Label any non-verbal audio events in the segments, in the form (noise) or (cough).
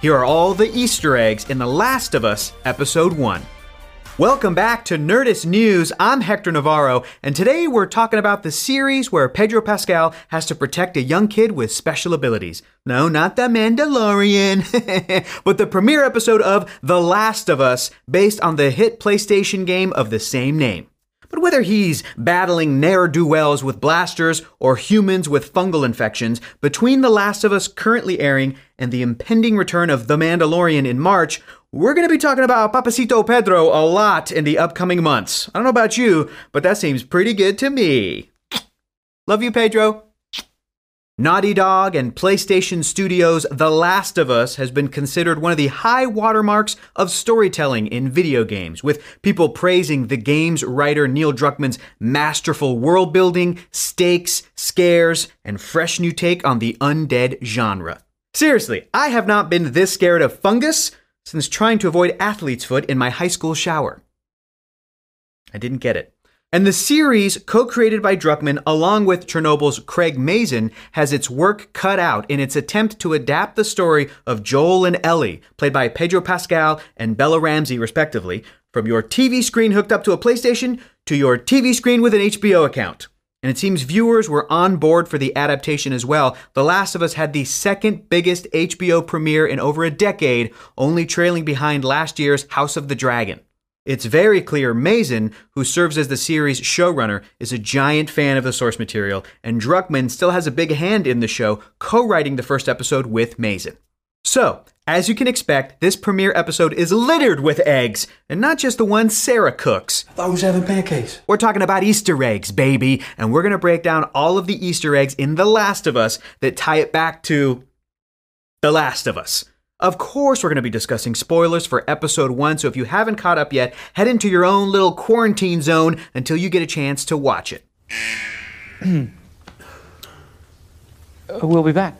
Here are all the Easter eggs in The Last of Us, Episode 1. Welcome back to Nerdist News. I'm Hector Navarro, and today we're talking about the series where Pedro Pascal has to protect a young kid with special abilities. No, not the Mandalorian, (laughs) but the premiere episode of The Last of Us, based on the hit PlayStation game of the same name. But whether he's battling ne'er do wells with blasters or humans with fungal infections, between The Last of Us currently airing and the impending return of The Mandalorian in March, we're going to be talking about Papacito Pedro a lot in the upcoming months. I don't know about you, but that seems pretty good to me. Love you, Pedro. Naughty Dog and PlayStation Studios' The Last of Us has been considered one of the high watermarks of storytelling in video games, with people praising the game's writer Neil Druckmann's masterful world building, stakes, scares, and fresh new take on the undead genre. Seriously, I have not been this scared of fungus since trying to avoid athlete's foot in my high school shower. I didn't get it. And the series, co created by Druckmann along with Chernobyl's Craig Mazin, has its work cut out in its attempt to adapt the story of Joel and Ellie, played by Pedro Pascal and Bella Ramsey, respectively, from your TV screen hooked up to a PlayStation to your TV screen with an HBO account. And it seems viewers were on board for the adaptation as well. The Last of Us had the second biggest HBO premiere in over a decade, only trailing behind last year's House of the Dragon. It's very clear Mazin, who serves as the series' showrunner, is a giant fan of the source material, and Druckmann still has a big hand in the show, co writing the first episode with Mazin. So, as you can expect, this premiere episode is littered with eggs, and not just the ones Sarah cooks. I thought we was having pancakes. We're talking about Easter eggs, baby, and we're gonna break down all of the Easter eggs in The Last of Us that tie it back to The Last of Us. Of course, we're going to be discussing spoilers for episode one, so if you haven't caught up yet, head into your own little quarantine zone until you get a chance to watch it. (clears throat) we'll be back.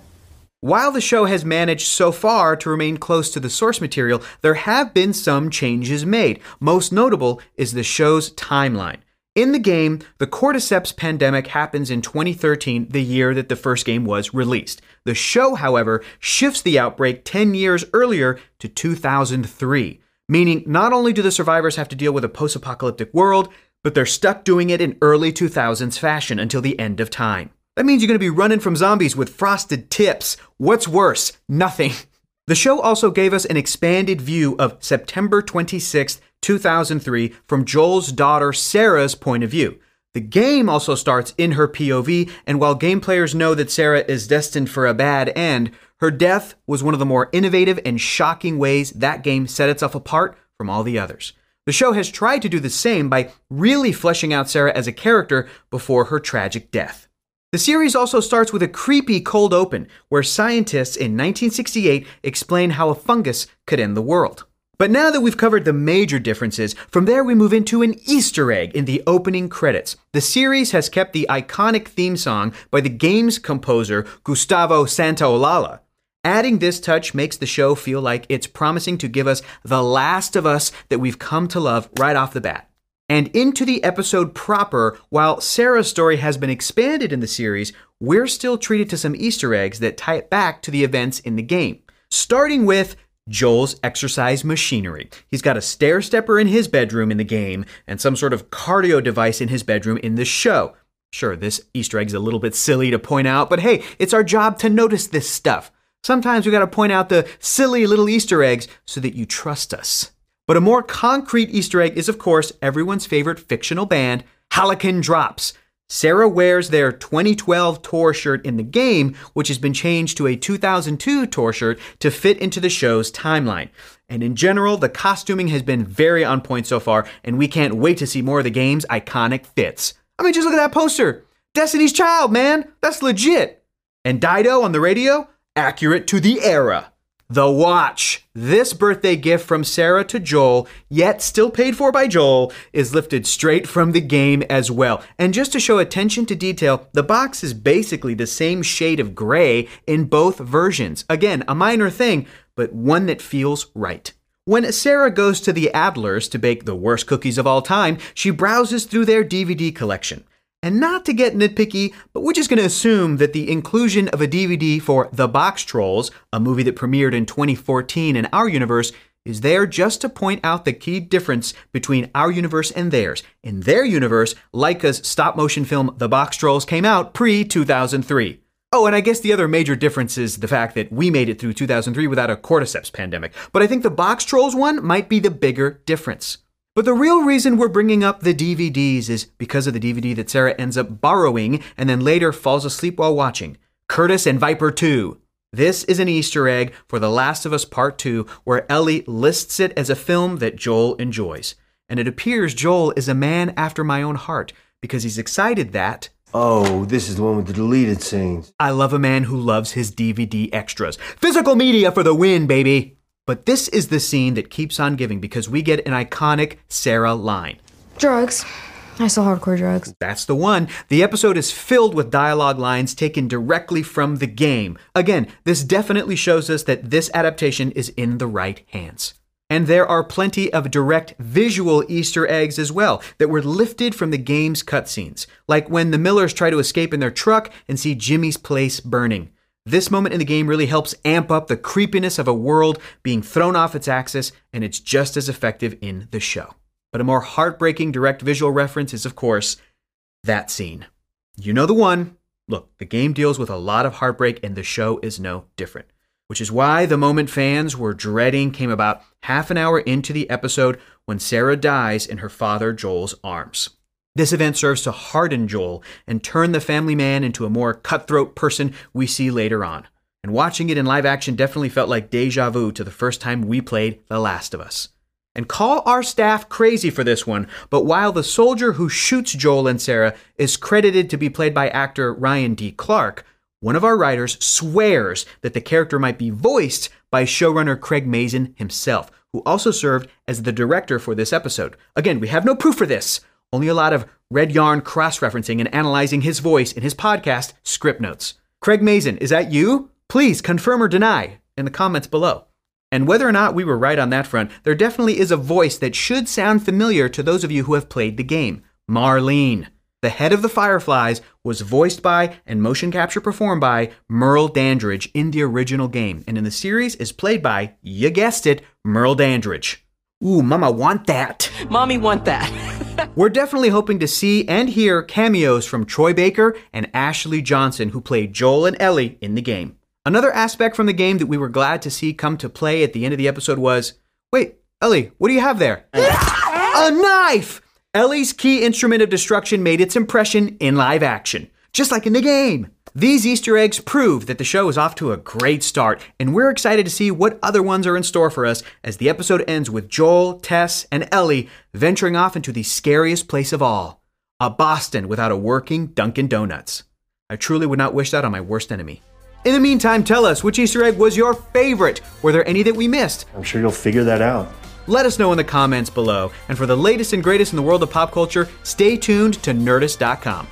While the show has managed so far to remain close to the source material, there have been some changes made. Most notable is the show's timeline. In the game, the cordyceps pandemic happens in 2013, the year that the first game was released. The show, however, shifts the outbreak 10 years earlier to 2003, meaning not only do the survivors have to deal with a post apocalyptic world, but they're stuck doing it in early 2000s fashion until the end of time. That means you're going to be running from zombies with frosted tips. What's worse? Nothing. (laughs) The show also gave us an expanded view of September 26th, 2003, from Joel's daughter Sarah's point of view. The game also starts in her POV, and while game players know that Sarah is destined for a bad end, her death was one of the more innovative and shocking ways that game set itself apart from all the others. The show has tried to do the same by really fleshing out Sarah as a character before her tragic death. The series also starts with a creepy cold open where scientists in 1968 explain how a fungus could end the world. But now that we've covered the major differences, from there we move into an Easter egg in the opening credits. The series has kept the iconic theme song by the game's composer Gustavo Santaolalla. Adding this touch makes the show feel like it's promising to give us the last of us that we've come to love right off the bat. And into the episode proper, while Sarah's story has been expanded in the series, we're still treated to some Easter eggs that tie it back to the events in the game. Starting with Joel's exercise machinery. He's got a stair stepper in his bedroom in the game and some sort of cardio device in his bedroom in the show. Sure, this Easter egg's a little bit silly to point out, but hey, it's our job to notice this stuff. Sometimes we gotta point out the silly little Easter eggs so that you trust us. But a more concrete Easter egg is, of course, everyone's favorite fictional band, Halloken Drops. Sarah wears their 2012 tour shirt in the game, which has been changed to a 2002 tour shirt to fit into the show's timeline. And in general, the costuming has been very on point so far, and we can't wait to see more of the game's iconic fits. I mean, just look at that poster. Destiny's Child, man. That's legit. And Dido on the radio, accurate to the era. The watch. This birthday gift from Sarah to Joel, yet still paid for by Joel, is lifted straight from the game as well. And just to show attention to detail, the box is basically the same shade of gray in both versions. Again, a minor thing, but one that feels right. When Sarah goes to the Adlers to bake the worst cookies of all time, she browses through their DVD collection. And not to get nitpicky, but we're just going to assume that the inclusion of a DVD for The Boxtrolls, a movie that premiered in 2014 in our universe, is there just to point out the key difference between our universe and theirs. In their universe, Laika's stop motion film The Boxtrolls came out pre 2003. Oh, and I guess the other major difference is the fact that we made it through 2003 without a cordyceps pandemic. But I think the Boxtrolls one might be the bigger difference. But the real reason we're bringing up the DVDs is because of the DVD that Sarah ends up borrowing and then later falls asleep while watching Curtis and Viper 2. This is an Easter egg for The Last of Us Part 2, where Ellie lists it as a film that Joel enjoys. And it appears Joel is a man after my own heart because he's excited that Oh, this is the one with the deleted scenes. I love a man who loves his DVD extras. Physical media for the win, baby! But this is the scene that keeps on giving because we get an iconic Sarah line. Drugs. I sell hardcore drugs. That's the one. The episode is filled with dialogue lines taken directly from the game. Again, this definitely shows us that this adaptation is in the right hands. And there are plenty of direct visual Easter eggs as well that were lifted from the game's cutscenes, like when the Millers try to escape in their truck and see Jimmy's place burning. This moment in the game really helps amp up the creepiness of a world being thrown off its axis, and it's just as effective in the show. But a more heartbreaking direct visual reference is, of course, that scene. You know the one. Look, the game deals with a lot of heartbreak, and the show is no different which is why the moment fans were dreading came about half an hour into the episode when Sarah dies in her father Joel's arms. This event serves to harden Joel and turn the family man into a more cutthroat person we see later on. And watching it in live action definitely felt like deja vu to the first time we played The Last of Us. And call our staff crazy for this one, but while the soldier who shoots Joel and Sarah is credited to be played by actor Ryan D. Clark, one of our writers swears that the character might be voiced by showrunner Craig Mazin himself, who also served as the director for this episode. Again, we have no proof for this, only a lot of red yarn cross referencing and analyzing his voice in his podcast, Scriptnotes. Craig Mazin, is that you? Please confirm or deny in the comments below. And whether or not we were right on that front, there definitely is a voice that should sound familiar to those of you who have played the game Marlene. The head of the Fireflies was voiced by and motion capture performed by Merle Dandridge in the original game, and in the series is played by, you guessed it, Merle Dandridge. Ooh, mama want that. Mommy want that. (laughs) We're definitely hoping to see and hear cameos from Troy Baker and Ashley Johnson, who played Joel and Ellie in the game. Another aspect from the game that we were glad to see come to play at the end of the episode was wait, Ellie, what do you have there? (laughs) A knife! Ellie's key instrument of destruction made its impression in live action, just like in the game. These Easter eggs prove that the show is off to a great start, and we're excited to see what other ones are in store for us as the episode ends with Joel, Tess, and Ellie venturing off into the scariest place of all a Boston without a working Dunkin' Donuts. I truly would not wish that on my worst enemy. In the meantime, tell us which Easter egg was your favorite? Were there any that we missed? I'm sure you'll figure that out. Let us know in the comments below. And for the latest and greatest in the world of pop culture, stay tuned to Nerdist.com.